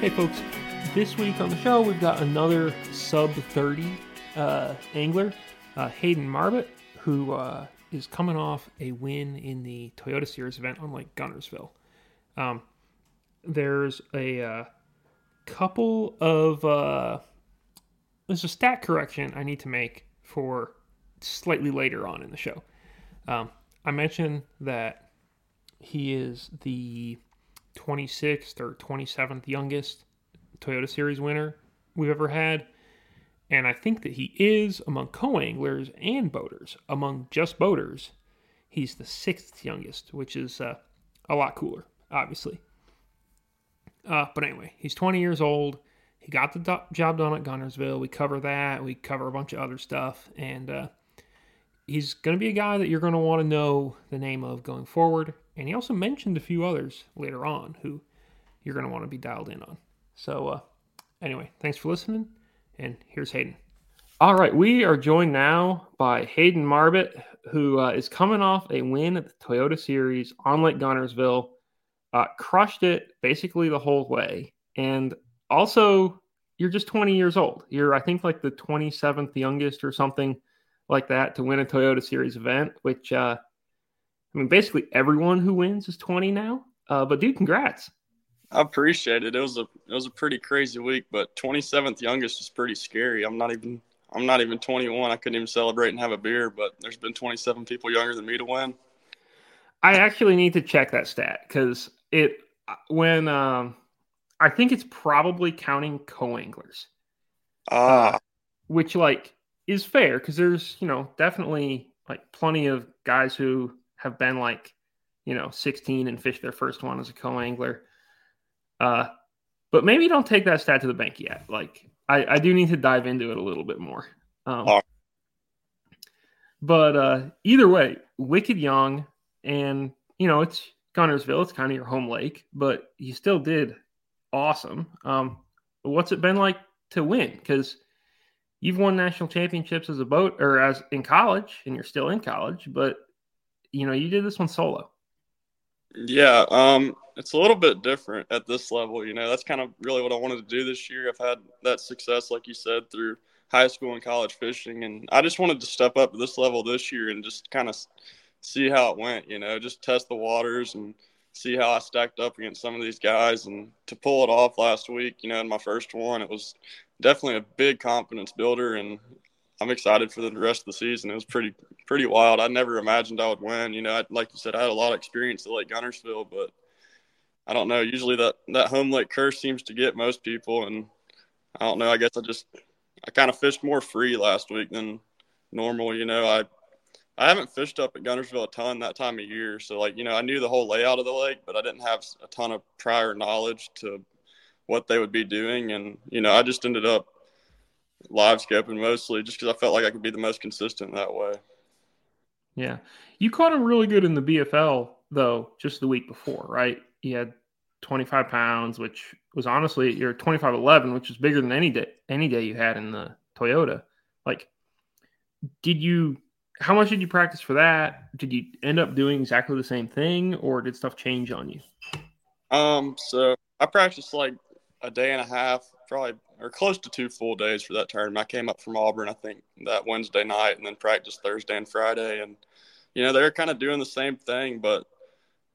Hey, folks. This week on the show, we've got another sub 30 uh, angler, uh, Hayden Marbut, who uh, is coming off a win in the Toyota Series event on Lake Guntersville. Um, there's a uh, couple of uh, there's a stat correction I need to make for slightly later on in the show. Um, I mentioned that he is the 26th or 27th youngest Toyota Series winner we've ever had. And I think that he is among co anglers and boaters. Among just boaters, he's the sixth youngest, which is uh, a lot cooler, obviously. Uh, but anyway, he's 20 years old. He got the do- job done at Guntersville. We cover that. We cover a bunch of other stuff. And uh, he's going to be a guy that you're going to want to know the name of going forward. And he also mentioned a few others later on who you're going to want to be dialed in on. So, uh, anyway, thanks for listening. And here's Hayden. All right, we are joined now by Hayden Marbut, who uh, is coming off a win at the Toyota Series on Lake Guntersville. Uh, crushed it basically the whole way. And also, you're just 20 years old. You're, I think, like the 27th youngest or something like that to win a Toyota Series event, which, uh, I mean, basically everyone who wins is 20 now. Uh, but dude, congrats. I appreciate it. It was a it was a pretty crazy week, but 27th youngest is pretty scary. I'm not even I'm not even 21. I couldn't even celebrate and have a beer, but there's been 27 people younger than me to win. I actually need to check that stat because it when um I think it's probably counting co-anglers. Ah, uh, which like is fair because there's you know definitely like plenty of guys who have been like you know 16 and fished their first one as a co-angler. Uh, but maybe don't take that stat to the bank yet. Like I, I do need to dive into it a little bit more. Um. But uh, either way, wicked young, and you know it's Guntersville. It's kind of your home lake, but you still did awesome. Um, what's it been like to win? Because you've won national championships as a boat or as in college, and you're still in college, but you know you did this one solo. Yeah, um, it's a little bit different at this level. You know, that's kind of really what I wanted to do this year. I've had that success, like you said, through high school and college fishing, and I just wanted to step up to this level this year and just kind of see how it went. You know, just test the waters and see how I stacked up against some of these guys. And to pull it off last week, you know, in my first one, it was definitely a big confidence builder, and I'm excited for the rest of the season. It was pretty pretty wild. I never imagined I would win. You know, I, like you said, I had a lot of experience at Lake Guntersville, but I don't know. Usually that that home lake curse seems to get most people, and I don't know. I guess I just I kind of fished more free last week than normal. You know, I I haven't fished up at Guntersville a ton that time of year, so like you know, I knew the whole layout of the lake, but I didn't have a ton of prior knowledge to what they would be doing, and you know, I just ended up live scoping mostly just because I felt like I could be the most consistent that way. Yeah. You caught him really good in the BFL, though, just the week before, right? He had 25 pounds, which was honestly your 25 11, which is bigger than any day, any day you had in the Toyota. Like, did you, how much did you practice for that? Did you end up doing exactly the same thing or did stuff change on you? Um, so I practiced like a day and a half, probably or close to two full days for that tournament. I came up from Auburn, I think, that Wednesday night, and then practiced Thursday and Friday. And you know, they're kind of doing the same thing, but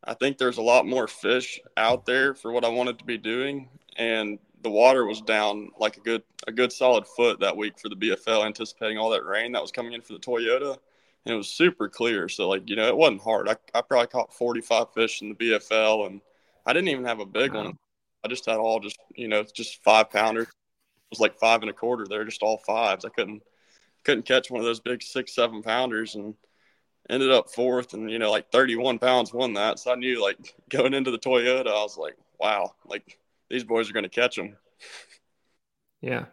I think there's a lot more fish out there for what I wanted to be doing, and the water was down like a good a good solid foot that week for the BFL, anticipating all that rain that was coming in for the Toyota. And it was super clear, so like you know, it wasn't hard. I, I probably caught 45 fish in the BFL, and I didn't even have a big wow. one. I just had all just you know just five pounders It was like five and a quarter. They're just all fives. I couldn't couldn't catch one of those big six seven pounders and ended up fourth and you know like 31 pounds won that so i knew like going into the toyota i was like wow like these boys are going to catch them yeah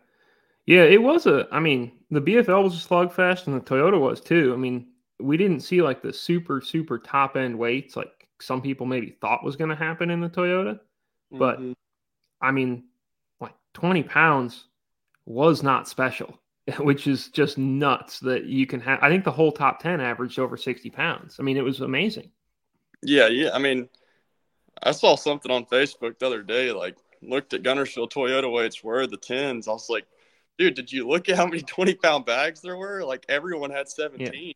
yeah it was a i mean the bfl was a slugfest and the toyota was too i mean we didn't see like the super super top end weights like some people maybe thought was going to happen in the toyota but mm-hmm. i mean like 20 pounds was not special, which is just nuts that you can have. I think the whole top 10 averaged over 60 pounds. I mean, it was amazing. Yeah, yeah. I mean, I saw something on Facebook the other day, like looked at Guntersville Toyota weights were the tens. I was like, dude, did you look at how many 20 pound bags there were? Like everyone had 17. Yeah.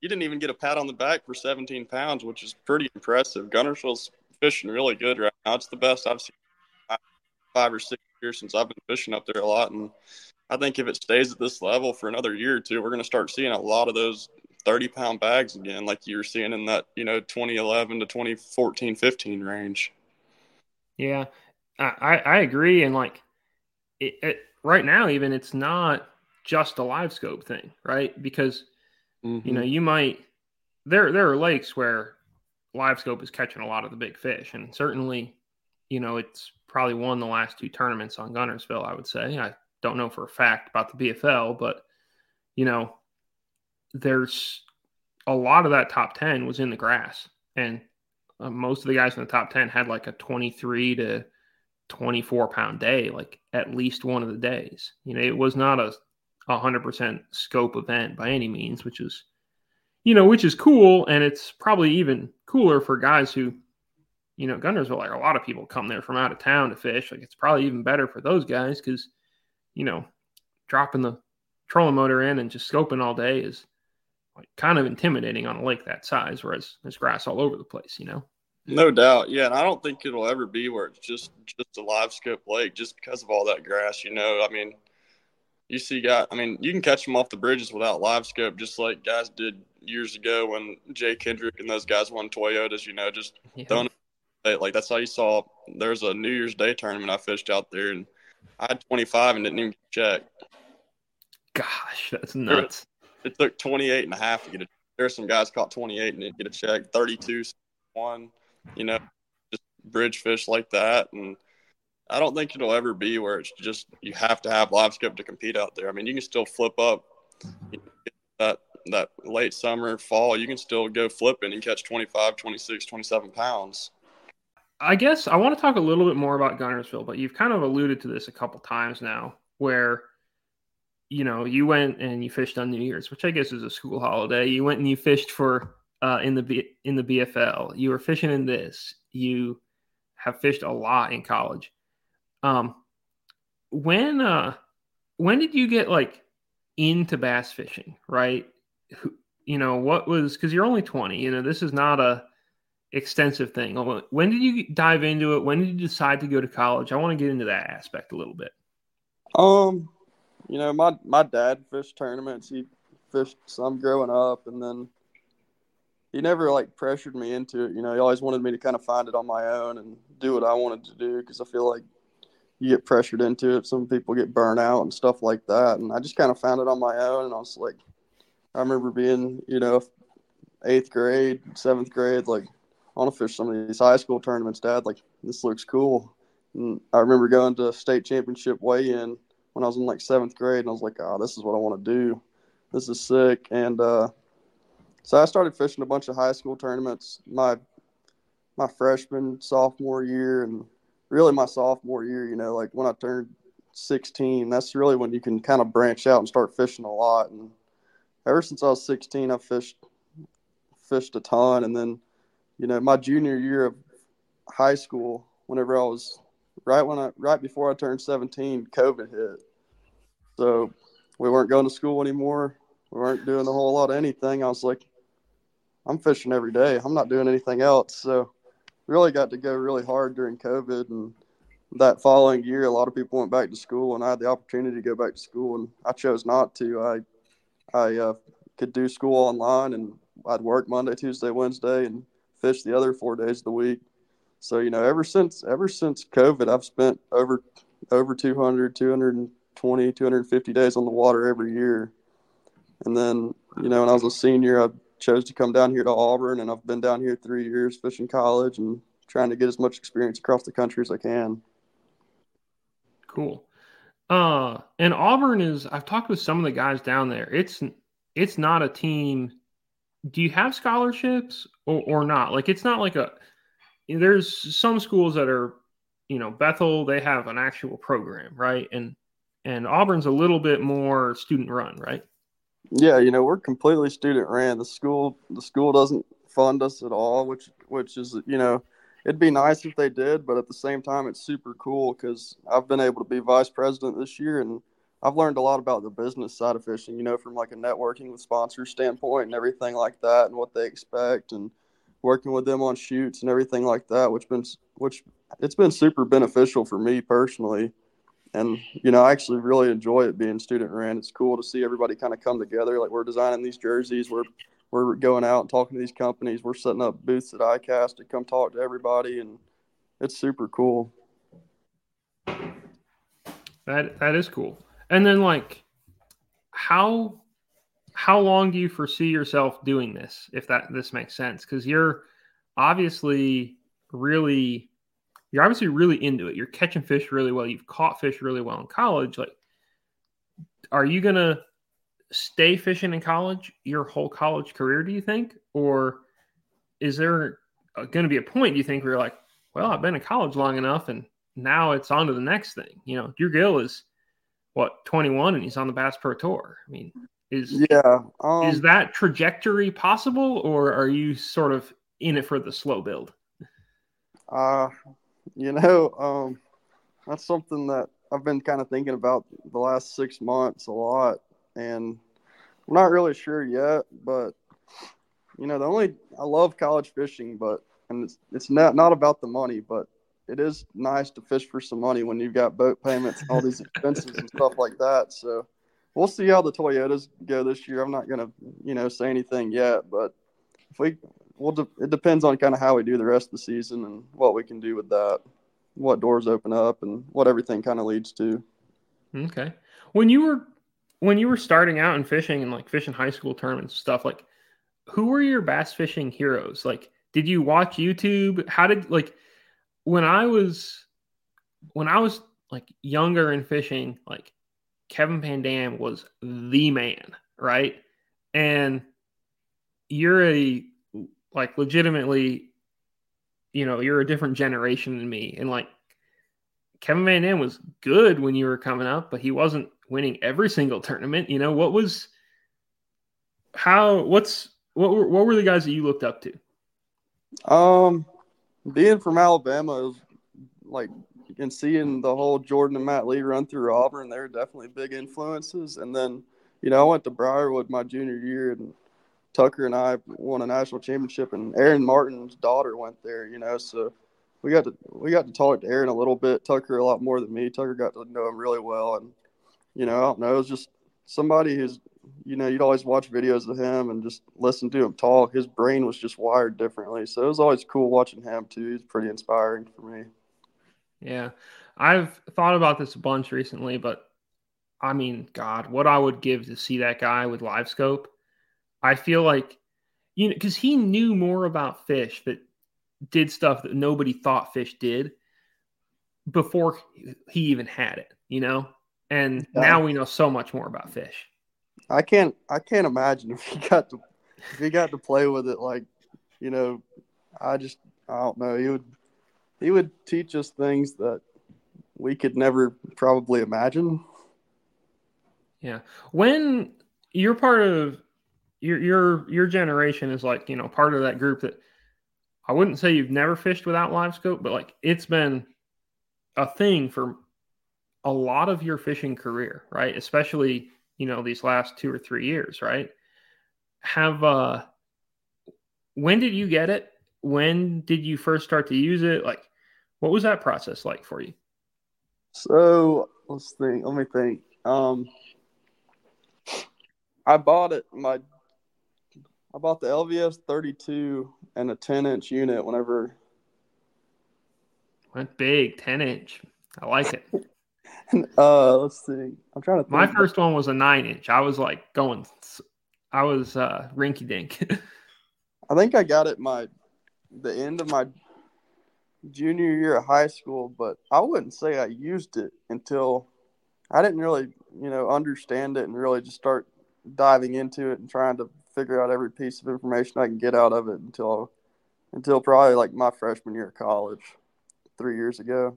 You didn't even get a pat on the back for 17 pounds, which is pretty impressive. Guntersville's fishing really good right now. It's the best I've seen five or six years since I've been fishing up there a lot. And I think if it stays at this level for another year or two, we're going to start seeing a lot of those 30 pound bags again, like you were seeing in that, you know, 2011 to 2014, 15 range. Yeah, I, I agree. And like it, it, right now, even it's not just a live scope thing, right? Because, mm-hmm. you know, mm-hmm. you might, there, there are lakes where live scope is catching a lot of the big fish. And certainly, you know, it's probably won the last two tournaments on Guntersville, I would say. I don't know for a fact about the BFL, but, you know, there's a lot of that top 10 was in the grass. And uh, most of the guys in the top 10 had like a 23 to 24 pound day, like at least one of the days. You know, it was not a 100% scope event by any means, which is, you know, which is cool. And it's probably even cooler for guys who, you know, Guntersville, like a lot of people come there from out of town to fish. Like it's probably even better for those guys because, you know, dropping the trolling motor in and just scoping all day is like kind of intimidating on a lake that size, whereas there's grass all over the place, you know? No doubt, yeah, and I don't think it'll ever be where it's just just a live scope lake, just because of all that grass. You know, I mean, you see guys. I mean, you can catch them off the bridges without live scope, just like guys did years ago when Jay Kendrick and those guys won Toyotas. You know, just yeah. throwing it like that's how you saw. There's a New Year's Day tournament I fished out there, and I had 25 and didn't even check. Gosh, that's nuts. It, it took 28 and a half to get it. There's some guys caught 28 and didn't get a check. 32, one you know, just bridge fish like that. And I don't think it'll ever be where it's just you have to have live scope to compete out there. I mean, you can still flip up you know, that that late summer, fall, you can still go flipping and catch 25, 26, 27 pounds. I guess I want to talk a little bit more about Guntersville, but you've kind of alluded to this a couple times now where you know, you went and you fished on New Year's, which I guess is a school holiday. You went and you fished for uh, in the B, in the BFL. You were fishing in this. You have fished a lot in college. Um, when uh, when did you get like into bass fishing? Right? You know what was because you're only 20. You know this is not a extensive thing. When did you dive into it? When did you decide to go to college? I want to get into that aspect a little bit. Um, you know, my my dad fished tournaments. He fished some growing up, and then he never like pressured me into it. You know, he always wanted me to kind of find it on my own and do what I wanted to do because I feel like you get pressured into it. Some people get burnt out and stuff like that. And I just kind of found it on my own. And I was like, I remember being, you know, eighth grade, seventh grade, like, I want to fish some of these high school tournaments, Dad. Like, this looks cool. And I remember going to state championship weigh in when I was in like seventh grade. And I was like, oh, this is what I want to do. This is sick. And, uh, so I started fishing a bunch of high school tournaments my my freshman, sophomore year, and really my sophomore year. You know, like when I turned 16, that's really when you can kind of branch out and start fishing a lot. And ever since I was 16, I fished fished a ton. And then, you know, my junior year of high school, whenever I was right when I right before I turned 17, COVID hit. So we weren't going to school anymore. We weren't doing a whole lot of anything. I was like, I'm fishing every day. I'm not doing anything else. So really got to go really hard during COVID and that following year a lot of people went back to school and I had the opportunity to go back to school and I chose not to. I I uh, could do school online and I'd work Monday, Tuesday, Wednesday and fish the other 4 days of the week. So, you know, ever since ever since COVID, I've spent over over 200, 220, 250 days on the water every year. And then, you know, when I was a senior, I chose to come down here to Auburn, and I've been down here three years fishing college and trying to get as much experience across the country as I can. Cool. Uh, and Auburn is. I've talked with some of the guys down there. It's it's not a team. Do you have scholarships or, or not? Like it's not like a. There's some schools that are, you know, Bethel. They have an actual program, right? And and Auburn's a little bit more student run, right? Yeah, you know, we're completely student ran. The school the school doesn't fund us at all, which which is you know, it'd be nice if they did, but at the same time, it's super cool because I've been able to be vice president this year, and I've learned a lot about the business side of fishing. You know, from like a networking with sponsors standpoint and everything like that, and what they expect, and working with them on shoots and everything like that, which been which it's been super beneficial for me personally. And you know, I actually really enjoy it being student ran. It's cool to see everybody kind of come together. Like we're designing these jerseys, we're we're going out and talking to these companies. We're setting up booths at ICAST to come talk to everybody, and it's super cool. That that is cool. And then like, how how long do you foresee yourself doing this? If that this makes sense, because you're obviously really you're obviously really into it. You're catching fish really well. You've caught fish really well in college. Like, are you gonna stay fishing in college your whole college career? Do you think, or is there going to be a point do you think where you're like, well, I've been in college long enough, and now it's on to the next thing? You know, Drew Gill is what 21, and he's on the Bass Pro Tour. I mean, is yeah, um, is that trajectory possible, or are you sort of in it for the slow build? Uh, you know, um, that's something that I've been kind of thinking about the last six months a lot, and I'm not really sure yet. But you know, the only I love college fishing, but and it's it's not not about the money, but it is nice to fish for some money when you've got boat payments and all these expenses and stuff like that. So we'll see how the Toyotas go this year. I'm not gonna you know say anything yet, but if we well, it depends on kind of how we do the rest of the season and what we can do with that, what doors open up, and what everything kind of leads to. Okay. When you were when you were starting out in fishing and like fishing high school tournaments and stuff, like who were your bass fishing heroes? Like, did you watch YouTube? How did like when I was when I was like younger in fishing, like Kevin VanDam was the man, right? And you're a like legitimately, you know, you're a different generation than me. And like Kevin VanDam was good when you were coming up, but he wasn't winning every single tournament. You know, what was how what's what were what were the guys that you looked up to? Um being from Alabama is like and seeing the whole Jordan and Matt Lee run through Auburn, they're definitely big influences. And then, you know, I went to Briarwood my junior year and Tucker and I won a national championship, and Aaron Martens' daughter went there. You know, so we got to we got to talk to Aaron a little bit. Tucker a lot more than me. Tucker got to know him really well, and you know, I don't know. It was just somebody who's you know you'd always watch videos of him and just listen to him talk. His brain was just wired differently, so it was always cool watching him too. He's pretty inspiring for me. Yeah, I've thought about this a bunch recently, but I mean, God, what I would give to see that guy with live scope I feel like you know because he knew more about fish that did stuff that nobody thought fish did before he even had it, you know. And yeah. now we know so much more about fish. I can't I can't imagine if he got to if he got to play with it like, you know, I just I don't know, he would he would teach us things that we could never probably imagine. Yeah. When you're part of your your your generation is like you know part of that group that I wouldn't say you've never fished without live scope, but like it's been a thing for a lot of your fishing career, right? Especially you know these last two or three years, right? Have uh, when did you get it? When did you first start to use it? Like, what was that process like for you? So let's think. Let me think. Um, I bought it my I bought the LVS 32 and a 10 inch unit whenever. Went big, 10 inch. I like it. uh, let's see. I'm trying to. Think. My first one was a nine inch. I was like going. I was uh, rinky dink. I think I got it my the end of my junior year of high school, but I wouldn't say I used it until I didn't really, you know, understand it and really just start diving into it and trying to figure out every piece of information I can get out of it until until probably like my freshman year of college, three years ago.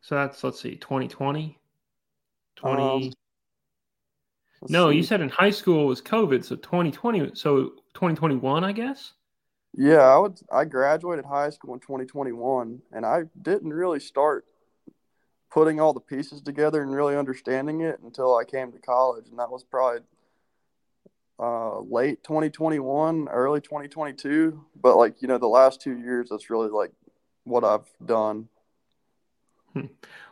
So that's let's see, 2020. 20 um, No, see. you said in high school was COVID, so 2020 so 2021, I guess? Yeah, I would I graduated high school in 2021 and I didn't really start putting all the pieces together and really understanding it until I came to college and that was probably uh, late 2021, early 2022. But like you know, the last two years, that's really like what I've done. Hmm.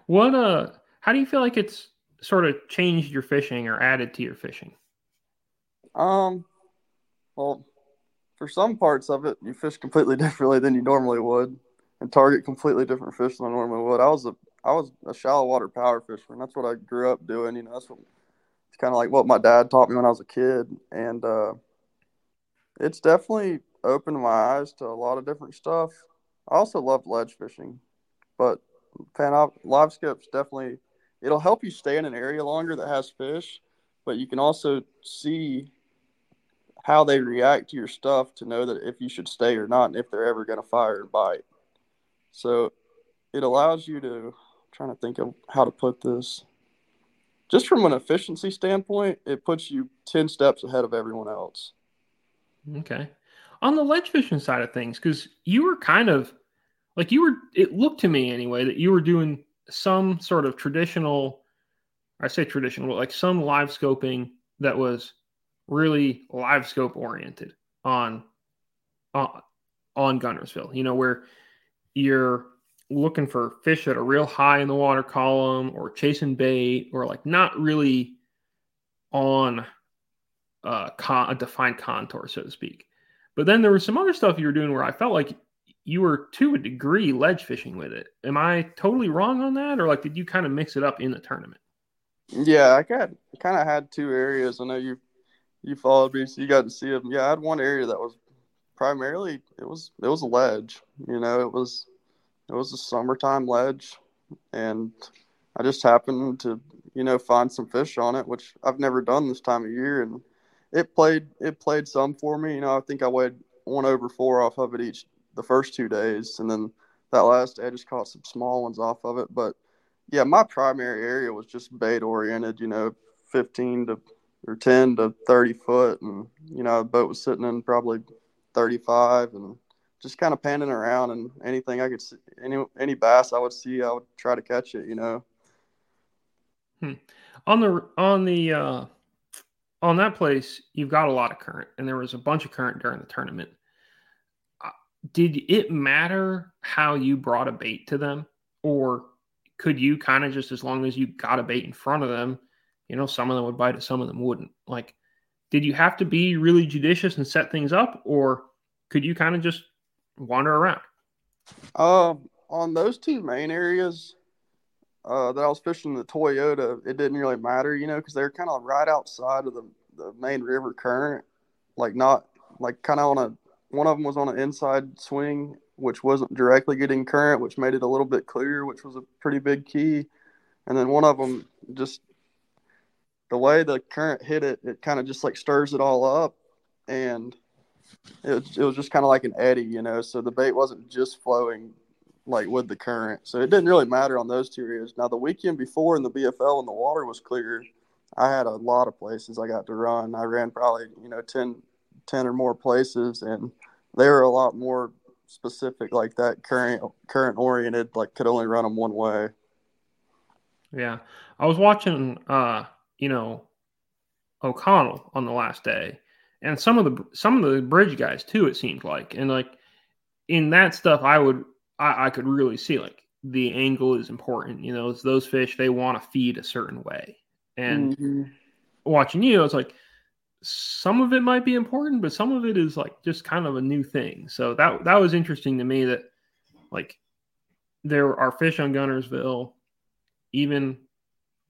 What uh, how do you feel like it's sort of changed your fishing or added to your fishing? Um, well, for some parts of it, you fish completely differently than you normally would, and target completely different fish than I normally would. I was a I was a shallow water power fisherman. That's what I grew up doing. You know, that's what it's kind of like what my dad taught me when I was a kid, and uh, it's definitely opened my eyes to a lot of different stuff. I also love ledge fishing, but fan live skips definitely it'll help you stay in an area longer that has fish, but you can also see how they react to your stuff to know that if you should stay or not, and if they're ever going to fire and bite. So it allows you to I'm trying to think of how to put this just from an efficiency standpoint, it puts you 10 steps ahead of everyone else. Okay. On the ledge fishing side of things, because you were kind of like you were, it looked to me anyway that you were doing some sort of traditional, I say traditional, like some live scoping that was really live scope oriented on, on, on Guntersville, you know, where you're looking for fish that are real high in the water column or chasing bait or like not really on uh, con- a defined contour, so to speak. But then there was some other stuff you were doing where I felt like you were to a degree ledge fishing with it. Am I totally wrong on that, or like did you kind of mix it up in the tournament? Yeah, I got kind of had two areas. I know you you followed me, so you got to see them. Yeah, I had one area that was primarily it was it was a ledge. You know, it was it was a summertime ledge, and I just happened to you know find some fish on it, which I've never done this time of year, and it played it played some for me. You know, I think I weighed one over four off of it each the first two days, and then that last day I just caught some small ones off of it. But yeah, my primary area was just bait oriented. You know, fifteen to or ten to thirty foot, and you know, the boat was sitting in probably thirty five, and just kind of panning around and anything I could see, any any bass I would see, I would try to catch it. You know. Hmm. On the on the uh, on that place, you've got a lot of current, and there was a bunch of current during the tournament. Uh, did it matter how you brought a bait to them, or could you kind of just as long as you got a bait in front of them, you know, some of them would bite it, some of them wouldn't. Like, did you have to be really judicious and set things up, or could you kind of just wander around? Um, on those two main areas uh, that I was fishing the Toyota, it didn't really matter, you know, because they're kind of right outside of the, the main river current, like not like kind of on a one of them was on an inside swing, which wasn't directly getting current, which made it a little bit clearer, which was a pretty big key. And then one of them just the way the current hit it, it kind of just like stirs it all up, and it, it was just kind of like an eddy, you know. So the bait wasn't just flowing like with the current. So it didn't really matter on those two areas. Now the weekend before in the BFL when the water was clear, I had a lot of places I got to run. I ran probably you know 10, 10 or more places, and they were a lot more specific like that current current oriented like could only run them one way yeah i was watching uh you know o'connell on the last day and some of the some of the bridge guys too. It seemed like, and like in that stuff, I would I, I could really see like the angle is important. You know, it's those fish they want to feed a certain way, and mm-hmm. watching you, it's like some of it might be important, but some of it is like just kind of a new thing. So that that was interesting to me that like there are fish on Guntersville, even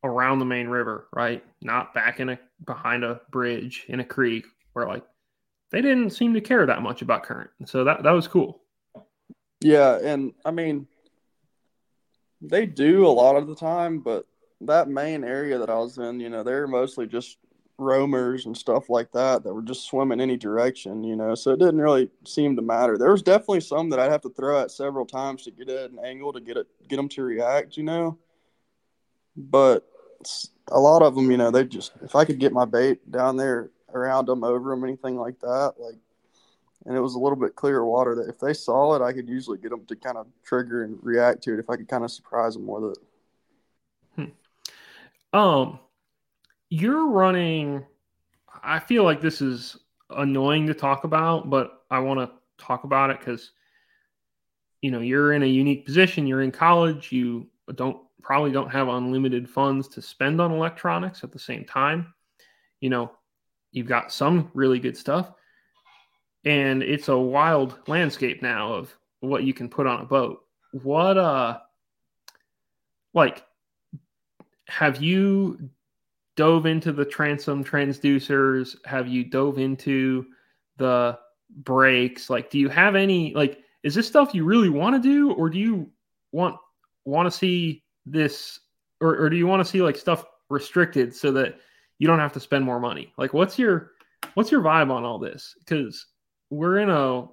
around the main river, right? Not back in a behind a bridge in a creek where like they didn't seem to care that much about current. So that that was cool. Yeah, and I mean they do a lot of the time, but that main area that I was in, you know, they're mostly just roamers and stuff like that that were just swimming any direction, you know. So it didn't really seem to matter. There was definitely some that I'd have to throw at several times to get at an angle to get it get them to react, you know. But a lot of them, you know, they just if I could get my bait down there around them, over them, anything like that, like, and it was a little bit clearer water that if they saw it, I could usually get them to kind of trigger and react to it if I could kind of surprise them with it. Hmm. Um, you're running. I feel like this is annoying to talk about, but I want to talk about it because you know you're in a unique position. You're in college. You don't probably don't have unlimited funds to spend on electronics at the same time. You know, you've got some really good stuff, and it's a wild landscape now of what you can put on a boat. What uh, like, have you dove into the transom transducers? Have you dove into the brakes? Like, do you have any like? Is this stuff you really want to do, or do you want want to see this, or, or do you want to see like stuff restricted so that you don't have to spend more money? Like, what's your what's your vibe on all this? Because we're in a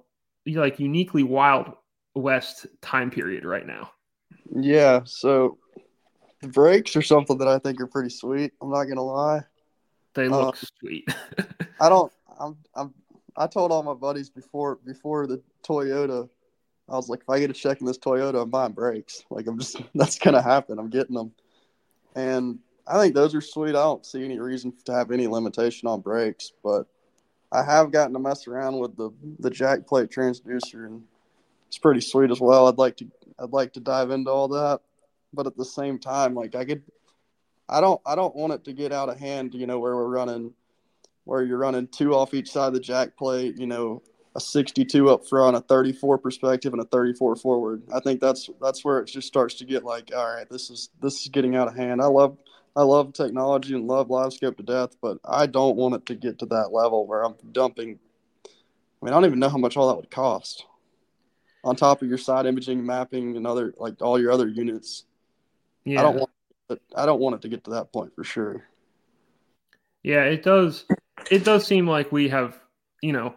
like uniquely wild west time period right now. Yeah, so the brakes are something that I think are pretty sweet. I'm not gonna lie. They look uh, sweet. I don't. I'm. I'm. I told all my buddies before before the Toyota. I was like, if I get a check in this Toyota, I'm buying brakes. Like I'm just that's gonna happen. I'm getting them, and I think those are sweet. I don't see any reason to have any limitation on brakes, but I have gotten to mess around with the the jack plate transducer, and it's pretty sweet as well. I'd like to I'd like to dive into all that but at the same time, like I could, I don't, I don't want it to get out of hand. You know, where we're running, where you're running two off each side of the jack plate. You know, a 62 up front, a 34 perspective, and a 34 forward. I think that's that's where it just starts to get like, all right, this is this is getting out of hand. I love I love technology and love live scope to death, but I don't want it to get to that level where I'm dumping. I mean, I don't even know how much all that would cost. On top of your side imaging, mapping, and other like all your other units. Yeah. I don't want it, I don't want it to get to that point for sure. Yeah, it does it does seem like we have, you know,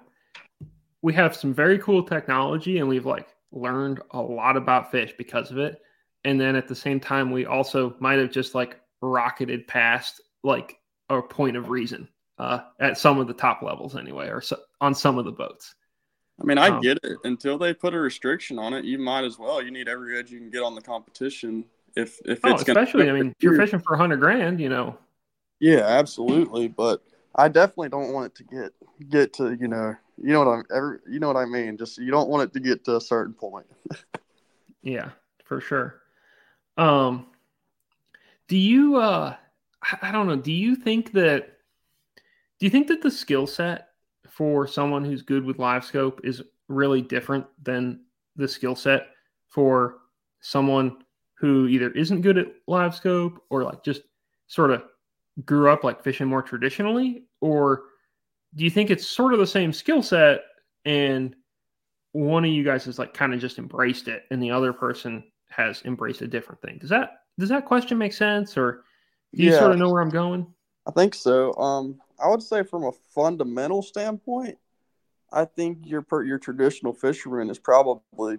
we have some very cool technology and we've like learned a lot about fish because of it. And then at the same time we also might have just like rocketed past like a point of reason uh, at some of the top levels anyway or so, on some of the boats. I mean, I um, get it. Until they put a restriction on it, you might as well. You need every edge you can get on the competition if if oh, it's especially, gonna, I mean, if you're fishing for a hundred grand, you know. Yeah, absolutely. But I definitely don't want it to get get to you know you know what I'm ever you know what I mean. Just you don't want it to get to a certain point. yeah, for sure. Um, do you uh, I don't know. Do you think that do you think that the skill set for someone who's good with live scope is really different than the skill set for someone who either isn't good at live scope or like just sort of grew up like fishing more traditionally or do you think it's sort of the same skill set and one of you guys has like kind of just embraced it and the other person has embraced a different thing does that does that question make sense or do you yeah, sort of know where i'm going i think so um i would say from a fundamental standpoint i think your per your traditional fisherman is probably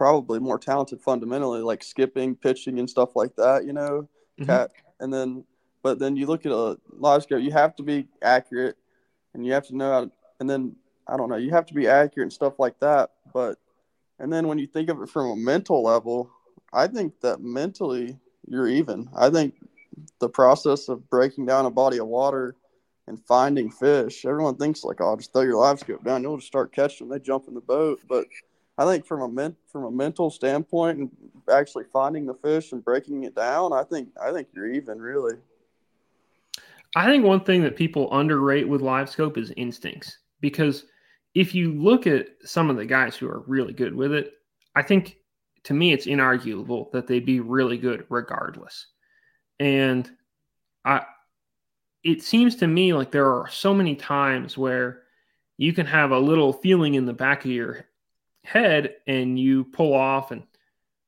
probably more talented fundamentally, like skipping, pitching, and stuff like that. You know, mm-hmm. and then but then you look at a live scope, you have to be accurate, and you have to know how. To, and then I don't know, you have to be accurate and stuff like that. But and then when you think of it from a mental level, I think that mentally you're even. I think the process of breaking down a body of water and finding fish. Everyone thinks like, oh, just throw your live scope down, you'll just start catching them. They jump in the boat, but I think from a men, from a mental standpoint and actually finding the fish and breaking it down, I think I think you're even really. I think one thing that people underrate with live scope is instincts because if you look at some of the guys who are really good with it, I think to me it's inarguable that they'd be really good regardless. And I it seems to me like there are so many times where you can have a little feeling in the back of your head and you pull off and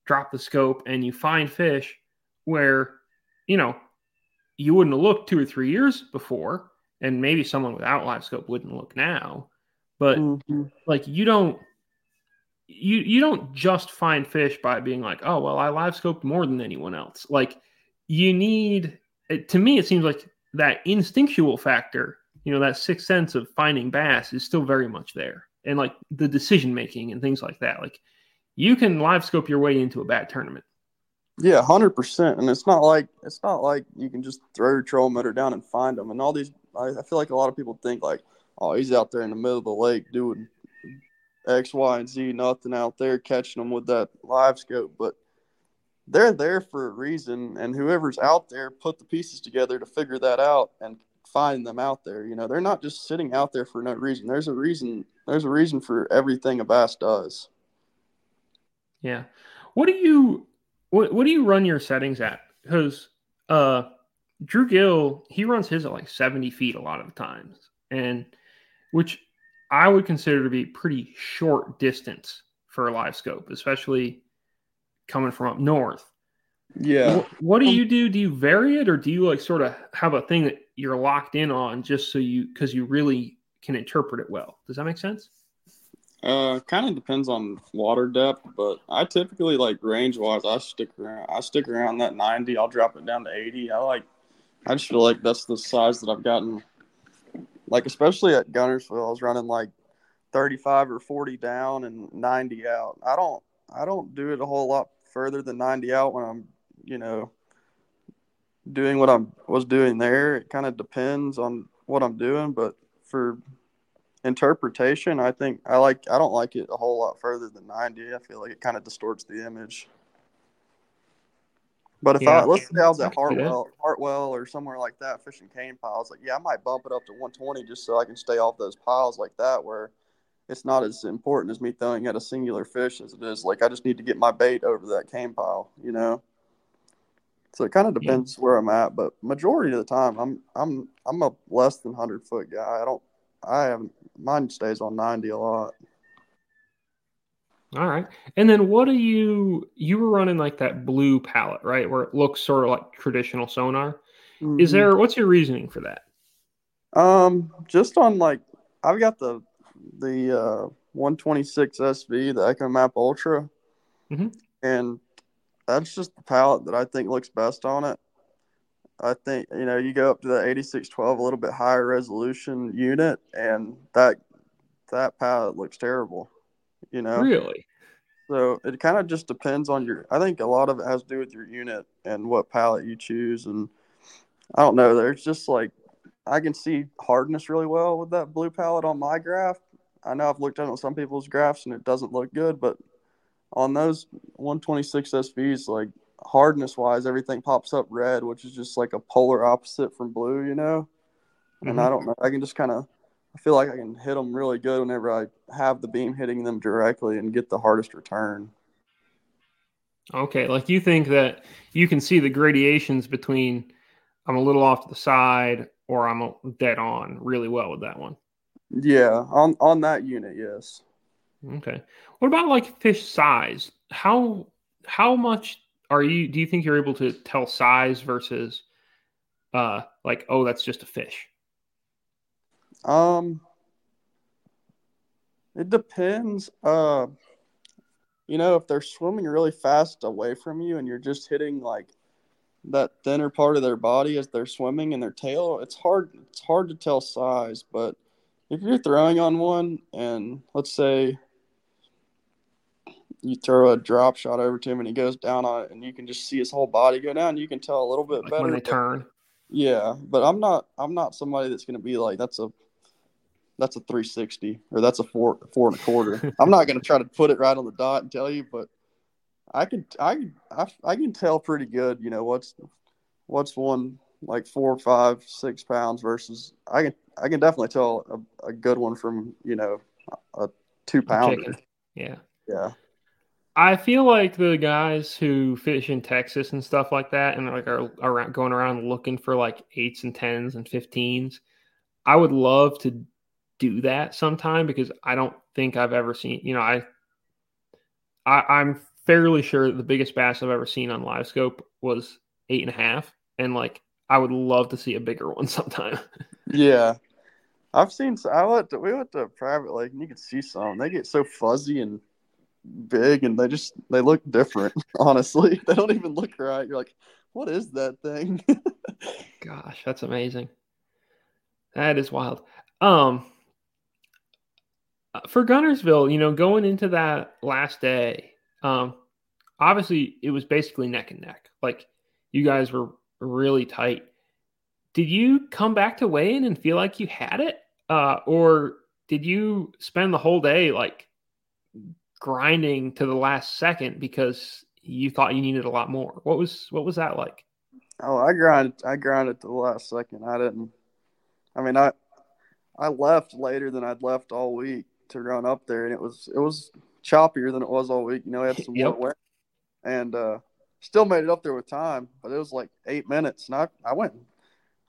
drop the scope and you find fish where, you know, you wouldn't have looked two or three years before. And maybe someone without live scope wouldn't look now. But mm-hmm. like you don't you you don't just find fish by being like, oh well, I live scoped more than anyone else. Like you need it, to me, it seems like that instinctual factor, you know, that sixth sense of finding bass is still very much there. And like the decision making and things like that. Like you can live scope your way into a bad tournament. Yeah, hundred percent. And it's not like it's not like you can just throw your troll motor down and find them. And all these, I, I feel like a lot of people think like, oh, he's out there in the middle of the lake doing X, Y, and Z, nothing out there catching them with that live scope. But they're there for a reason, and whoever's out there put the pieces together to figure that out and find them out there. You know, they're not just sitting out there for no reason. There's a reason. There's a reason for everything a bass does. Yeah. What do you what what do you run your settings at? Because uh Drew Gill, he runs his at like 70 feet a lot of times. And which I would consider to be pretty short distance for a live scope, especially coming from up north. Yeah. What, what do you do? Do you vary it or do you like sort of have a thing that you're locked in on just so you because you really can interpret it well? Does that make sense? Uh, kind of depends on water depth, but I typically like range wise. I stick around. I stick around that ninety. I'll drop it down to eighty. I like. I just feel like that's the size that I've gotten. Like especially at Guntersville, I was running like thirty-five or forty down and ninety out. I don't. I don't do it a whole lot further than ninety out when I'm, you know, doing what I was doing there. It kind of depends on what I'm doing, but for interpretation, I think I like I don't like it a whole lot further than 90. I feel like it kind of distorts the image. But if Yeah. I let's say I was at can see that. Hartwell, Hartwell or somewhere like that fishing cane piles, like yeah, I might bump it up to 120 just so I can stay off those piles like that where it's not as important as me throwing at a singular fish as it is like I just need to get my bait over that cane pile, you know. So it kind of Yeah. depends where I'm at, but majority of the time I'm I'm I'm a less than hundred foot guy. I don't I haven't mine stays on ninety a lot. All right. And then what do you you were running like that blue palette, right? Where it looks sort of like traditional sonar. Is Mhm. there what's your reasoning for that? um just on like I've got the the uh 126 SV, the Echo Map Ultra, Mhm. and that's just the palette that I think looks best on it. I think you know you go up to the 8612, a little bit higher resolution unit, and that that palette looks terrible. You know, Really? So it kind of just depends on your. I think a lot of it has to do with your unit and what palette you choose. And I don't know. There's just like I can see hardness really well with that blue palette on my graph. I know I've looked at it on some people's graphs and it doesn't look good, but on those 126 SVs, like hardness wise, everything pops up red, which is just like a polar opposite from blue, you know. And I mm-hmm. don't know. I can just kind of. I feel like I can hit them really good whenever I have the beam hitting them directly and get the hardest return. Okay, like you think that you can see the gradations between I'm a little off to the side or I'm a- dead on really well with that one. Yeah, on on that unit, yes. Okay. What about like fish size? How how much are you do you think you're able to tell size versus uh like oh that's just a fish? Um, it depends. Uh, you know, if they're swimming really fast away from you and you're just hitting like that thinner part of their body as they're swimming and their tail, it's hard. It's hard to tell size. But if you're throwing on one and let's say you throw a drop shot over to him and he goes down on it and you can just see his whole body go down, you can tell a little bit Like better. when they turn. yeah, but I'm not. I'm not somebody that's going to be like that's a that's a 360 or that's a four four and a quarter. I'm not going to try to put it right on the dot and tell you, but I can I, I I can tell pretty good. You know what's what's one like four, five, six pounds versus I can I can definitely tell a, a good one from you know a two pounder. Yeah. Yeah, I feel like the guys who fish in Texas and stuff like that, and like are around going around looking for like eights and tens and fifteens. I would love to do that sometime because I don't think I've ever seen. You know, I, I I'm fairly sure the biggest bass I've ever seen on live scope was eight and a half, and like I would love to see a bigger one sometime. yeah. I've seen. I went to, we went to a private lake and you could see some. They get so fuzzy and big and they just they look different honestly they don't even look right you're like what is that thing Gosh, that's amazing. That is wild. Um, for Guntersville, you know, going into that last day, um, obviously it was basically neck and neck. Like you guys were really tight. Did you come back to weigh in and feel like you had it? Uh, or did you spend the whole day like grinding to the last second because you thought you needed a lot more? What was what was that like? Oh, I grinded. I grinded to the last second. I didn't. I mean, I I left later than I'd left all week to run up there, and it was it was choppier than it was all week. You know, I had some yep. wet, and uh, still made it up there with time, but it was like eight minutes, and I, I went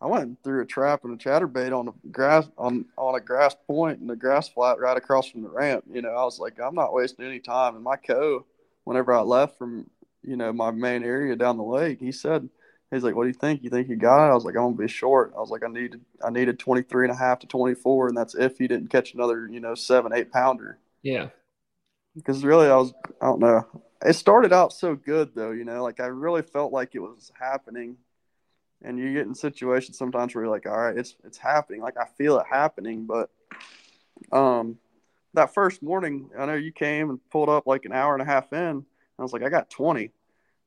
I went through a trap and a chatterbait on a grass on on a grass point and a grass flat right across from the ramp. You know, I was like, I'm not wasting any time. And my co, whenever I left from you know my main area down the lake, he said he's like, "What do you think? You think you got it?" I was like, "I'm gonna be short." I was like, "I needed I needed 23 and a half to 24, and that's if you didn't catch another you know seven eight pounder." Yeah. Because really, I was I don't know. It started out so good though, you know, like I really felt like it was happening. And you get in situations sometimes where you're like, all right, it's it's happening. Like I feel it happening, but um, that first morning, I know you came and pulled up like an hour and a half in. I was like, I got 20.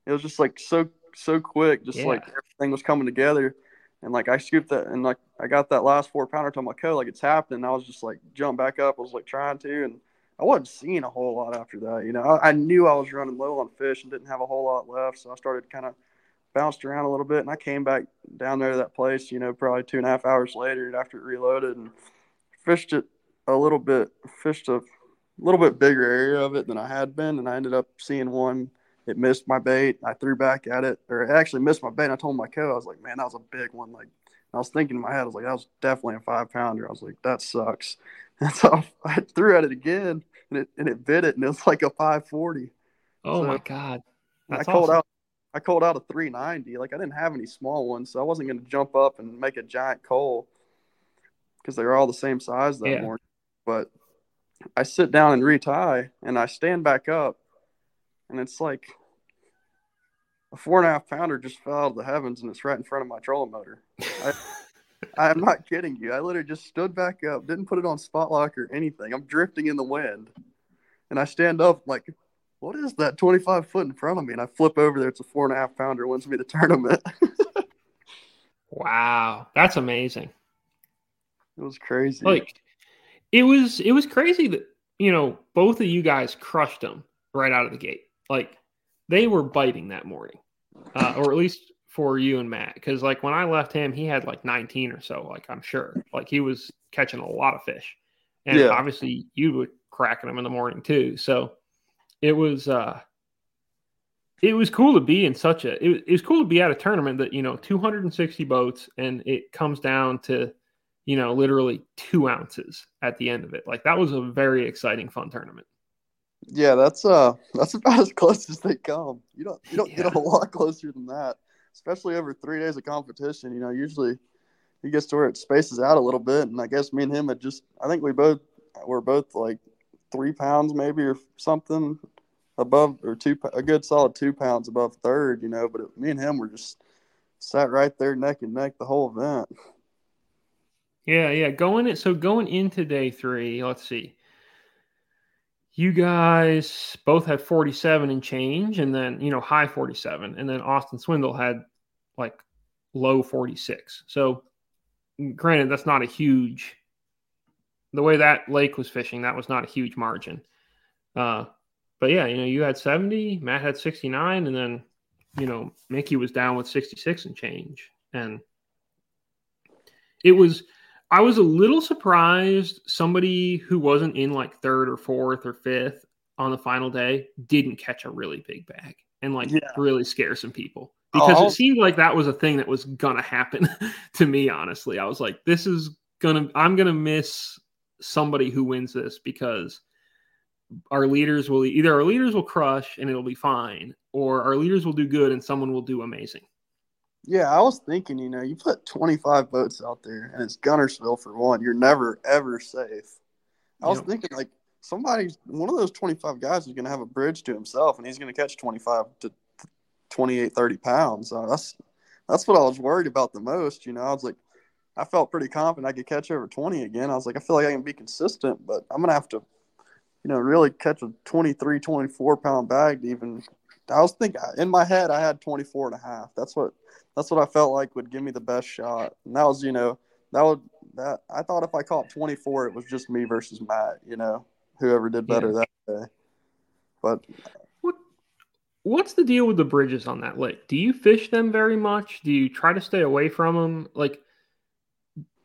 It was just like so so quick, just yeah. like everything was coming together. And like I scooped that and like I got that last four pounder to my co, like it's happening. I was just like jump back up. I was like trying to and I wasn't seeing a whole lot after that. You know, I, I, knew I was running low on fish and didn't have a whole lot left, so I started kind of bounced around a little bit, and I came back down there to that place. You know, probably two and a half hours later after it reloaded and fished it a little bit, fished a little bit bigger area of it than I had been, and I ended up seeing one it missed my bait. I threw back at it, or it actually missed my bait. And I told my co, I was like, man, that was a big one. Like, I was thinking in my head, I was like, that was definitely a five pounder. I was like, that sucks. And so I threw at it again, and it and it bit it, and it was like a five forty. Oh so my god! That's I called awesome. out. I called out a three ninety. Like I didn't have any small ones, so I wasn't going to jump up and make a giant coal because they were all the same size that yeah. morning. But I sit down and retie, and I stand back up, and it's like a four and a half pounder just fell out of the heavens and it's right in front of my trolling motor. I, I'm not kidding you. I literally just stood back up, didn't put it on spot lock or anything. I'm drifting in the wind, and I stand up like, "What is that 25 foot in front of me?" And I flip over there. It's a four and a half pounder. Wins me the tournament. wow, that's amazing. It was crazy. Like, it was it was crazy that you know both of you guys crushed them right out of the gate. Like they were biting that morning, uh, or at least for you and Matt. Because like when I left him, he had like 19 or so. Like I'm sure, like he was catching a lot of fish, and yeah. obviously you were cracking them in the morning too. So it was uh it was cool to be in such a it, it was cool to be at a tournament that you know 260 boats and it comes down to you know literally two ounces at the end of it like that was a very exciting fun tournament yeah, that's uh that's about as close as they come. You don't you don't yeah. get a lot closer than that, especially over three days of competition. You know, usually he gets to where it spaces out a little bit, and I guess me and him had just I think we both were both like three pounds maybe or something above or two a good solid two pounds above third. You know, but it, me and him were just sat right there neck and neck the whole event. Yeah, yeah. Going it so going into day three, let's see you guys both had 47 and change and then you know high 47 and then austin swindle had like low 46 so granted that's not a huge the way that lake was fishing that was not a huge margin. Uh but yeah you know you had 70 matt had 69 and then you know mickey was down with 66 and change. And it was I was a little surprised somebody who wasn't in like third or fourth or fifth on the final day didn't catch a really big bag and like yeah. really scare some people because oh. it seemed like that was a thing that was gonna happen to me honestly i was like this is gonna i'm gonna miss somebody who wins this because our leaders will either our leaders will crush and it'll be fine or our leaders will do good and someone will do amazing yeah, I was thinking, you know, you put 25 boats out there and it's Guntersville for one. You're never, ever safe. I was thinking, like, somebody, one of those 25 guys is going to have a bridge to himself and he's going to catch 25 to 28, 30 pounds. So that's that's what I was worried about the most. You know, I was like, I felt pretty confident I could catch over 20 again. I was like, I feel like I can be consistent, but I'm going to have to, you know, really catch a 23, 24 pound bag to even. I was thinking in my head, I had 24 and a half. That's what, that's what I felt like would give me the best shot. And that was, you know, that would, that I thought if I caught 24, it was just me versus Matt, you know, whoever did better yeah. that day. But what, what's the deal with the bridges on that lake? Do you fish them very much? Do you try to stay away from them? Like,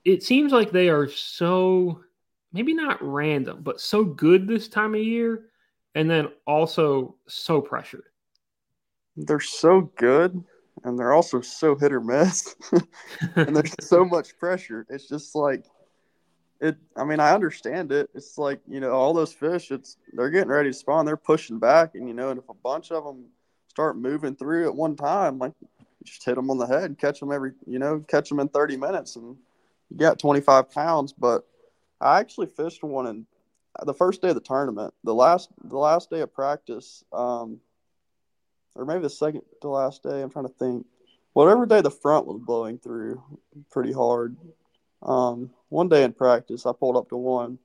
it seems like they are so maybe not random, but so good this time of year, and then also so pressured. They're so good, and they're also so hit or miss, and there's so much pressure. It's just like it. I mean, I understand it. It's like you know, all those fish. It's they're getting ready to spawn. They're pushing back, and you know, and if a bunch of them start moving through at one time, like just hit them on the head, catch them every, you know, catch them in 30 minutes, and you got 25 pounds, but I actually fished one in the first day of the tournament. The last the last day of practice, um, or maybe the second to last day. I'm trying to think. Whatever day the front was blowing through pretty hard. Um, one day in practice, I pulled up to one,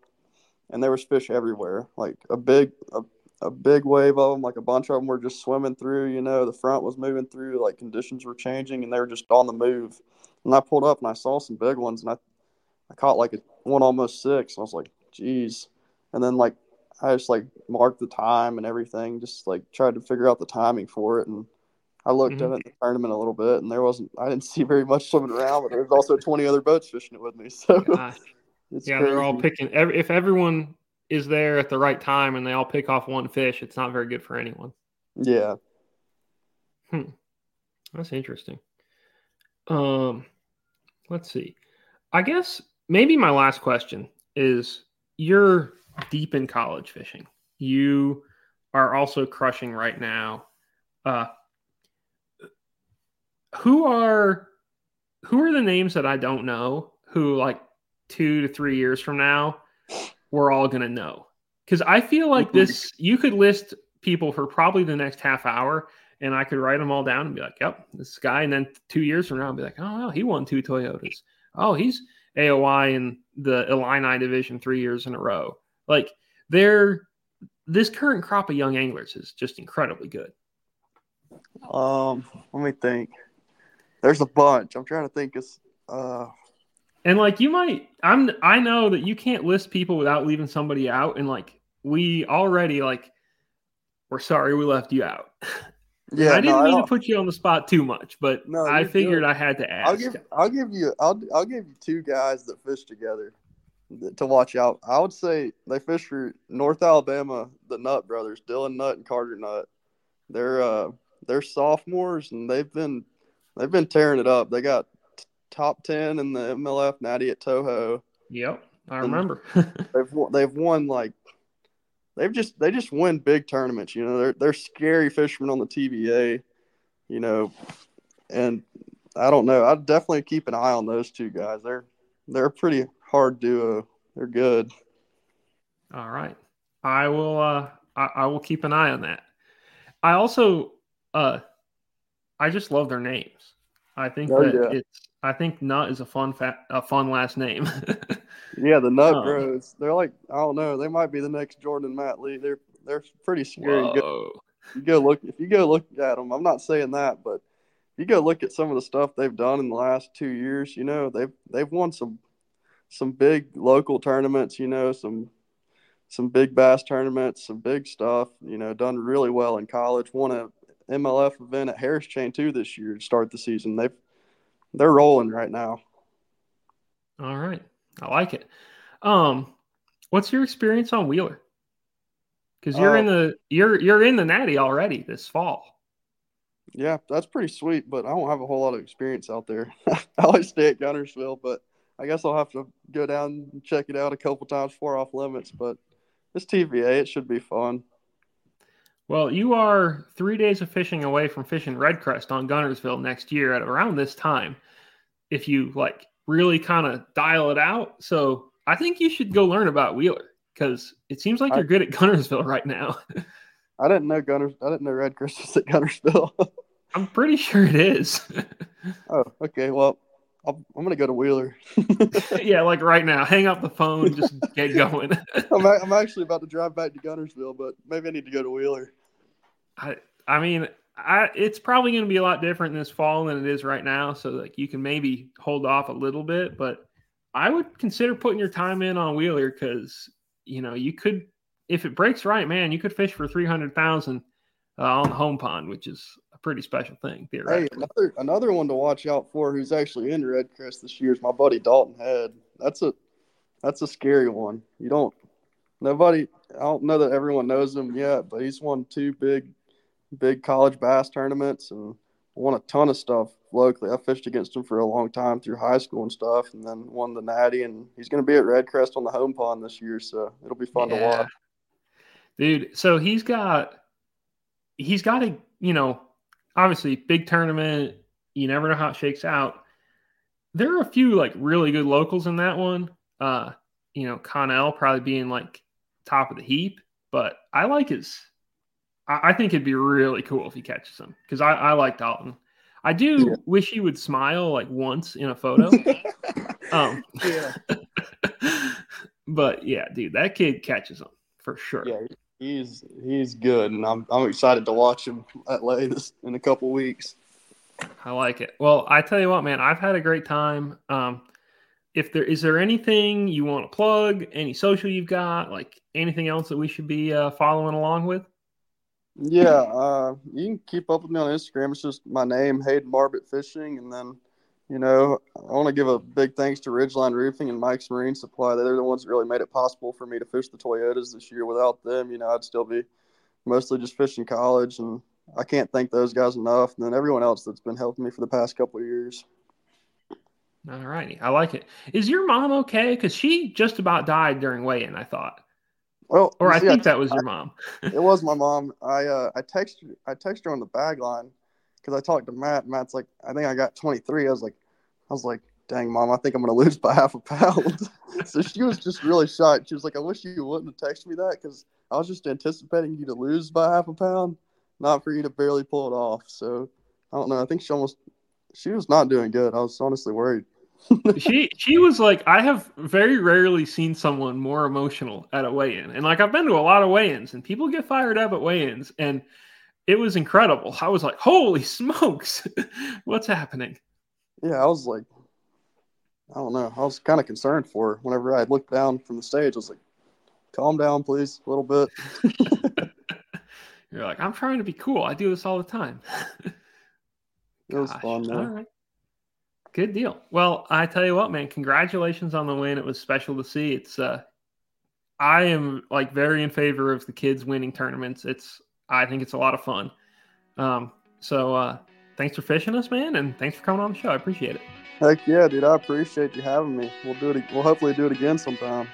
and there was fish everywhere. Like a big a, a big wave of them. Like a bunch of them were just swimming through. You know, the front was moving through. Like conditions were changing, and they were just on the move. And I pulled up and I saw some big ones, and I, I caught like a one almost six. I was like, geez. And then like I just like marked the time and everything, just like tried to figure out the timing for it. And I looked mm-hmm. at it in the tournament a little bit, and there wasn't. I didn't see very much swimming around, but there was also 20 other boats fishing it with me. So yeah, yeah they're all picking. Every, if everyone is there at the right time and they all pick off one fish, it's not very good for anyone. Yeah. Hmm. That's interesting. Um, let's see. I guess maybe my last question is you're deep in college fishing. You are also crushing right now. Uh, who are who are the names that I don't know who like two to three years from now we're all gonna know? Because I feel like mm-hmm. this you could list people for probably the next half hour and I could write them all down and be like, "Yep, this guy." And then two years from now, I'll be like, "Oh, well, he won two Toyotas. Oh, he's AOY in the Illini division three years in a row." Like, they're this current crop of young anglers is just incredibly good. Um, let me think. There's a bunch. I'm trying to think. Is uh, and like you might. I'm. I know that you can't list people without leaving somebody out, and like we already like. We're sorry we left you out. Yeah, I didn't no, mean I to put you on the spot too much, but no, I figured good. I had to ask. I'll give I'll give you I'll I'll give you two guys that fish together to watch out. I would say they fish for North Alabama, the Nutt brothers, Dylan Nutt and Carter Nutt. They're uh they're sophomores and they've been they've been tearing it up. They got top ten in the MLF Natty at Toho. Yep, I remember. they've they've won like they've just they just win big tournaments. You know, they're they're scary fishermen on the TBA. You know, and I don't know. I'd definitely keep an eye on those two guys. They're they're a pretty hard duo. They're good. All right, I will. uh I, I will keep an eye on that. I also, uh I just love their names. I think oh, that yeah. it's. I think Nutt is a fun, fa- a fun last name. yeah, the Nutt um, Bros. They're like I don't know. They might be the next Jordan Matt Lee. They're they're pretty scary. You go, you go look if you go look at them. I'm not saying that, but you go look at some of the stuff they've done in the last two years. You know, they've they've won some some big local tournaments. You know, some some big bass tournaments, some big stuff. You know, done really well in college. Won a MLF event at Harris Chain too this year to start the season. They've they're rolling right now. All right, I like it. Um, what's your experience on Wheeler? Because you're uh, in the you're you're in the Natty already this fall. Yeah, that's pretty sweet, but I don't have a whole lot of experience out there. I always stay at Guntersville, but I guess I'll have to go down and check it out a couple times for off limits. But this TVA, it should be fun. Well, you are three days of fishing away from fishing Redcrest on Guntersville next year at around this time. If you like really kind of dial it out. So I think you should go learn about Wheeler because it seems like you're good at Guntersville right now. I didn't know Gunners. I didn't know Redcrest was at Guntersville. I'm pretty sure it is. oh, okay. Well, i am gonna go to Wheeler. yeah, like right now. Hang up the phone. Just get going. I'm, I'm actually about to drive back to Guntersville, but maybe I need to go to Wheeler. I I mean, I it's probably going to be a lot different this fall than it is right now. So like you can maybe hold off a little bit, but I would consider putting your time in on Wheeler because you know you could if it breaks right, man, you could fish for three hundred thousand uh, on the home pond, which is a pretty special thing. Hey, another another one to watch out for who's actually in Redcrest this year is my buddy Dalton Head. That's a that's a scary one. You don't nobody I don't know that everyone knows him yet, but he's won two big big college bass tournaments and won a ton of stuff locally. I fished against him for a long time through high school and stuff, and then won the Natty. And he's going to be at Redcrest on the home pond this year, so it'll be fun yeah. to watch. Dude, so he's got he's got a you know obviously big tournament. You never know how it shakes out. There are a few like really good locals in that one. Uh, you know, Connell probably being like top of the heap, but I like his I, I think it'd be really cool if he catches him because I, I like Dalton. I do yeah. wish he would smile like once in a photo. um, yeah. but yeah, dude, that kid catches them for sure. Yeah, he's he's good, and I'm I'm excited to watch him at this in a couple weeks. I like it. Well, I tell you what, man, I've had a great time. Um, if there is there anything you want to plug, any social you've got, like anything else that we should be uh, following along with? Yeah, uh, you can keep up with me on Instagram. It's just my name, Hayden Marbut Fishing, and then you know I want to give a big thanks to Ridgeline Roofing and Mike's Marine Supply. They're the ones that really made it possible for me to fish the Toyotas this year. Without them, you know, I'd still be mostly just fishing college, and I can't thank those guys enough. And then everyone else that's been helping me for the past couple of years. All righty, I like it. Is your mom okay? Because she just about died during weigh-in. I thought. Well, or I think I, that was your mom. it was my mom. I uh, I texted I texted her on the bag line because I talked to Matt. Matt's like, I think I got 23. I was like, I was like, dang, mom, I think I'm gonna lose by half a pound. so she was just really shocked. She was like, I wish you wouldn't have texted me that because I was just anticipating you to lose by half a pound, not for you to barely pull it off. So I don't know. I think she almost she was not doing good. I was honestly worried she she was like, I have very rarely seen someone more emotional at a weigh-in, and like I've been to a lot of weigh-ins, and people get fired up at weigh-ins, and it was incredible. I was like, holy smokes, what's happening? Yeah, I was like, I don't know. I was kind of concerned for her. Whenever I looked down from the stage, I was like, calm down, please, a little bit. You're like, I'm trying to be cool. I do this all the time. it was fun, man. All right. Good deal. Well, I tell you what, man, congratulations on the win. It was special to see. It's uh I am like very in favor of the kids winning tournaments. It's I think it's a lot of fun. Um so uh thanks for fishing us, man, and thanks for coming on the show. I appreciate it. Heck yeah, dude. I appreciate you having me. We'll do it we'll hopefully do it again sometime.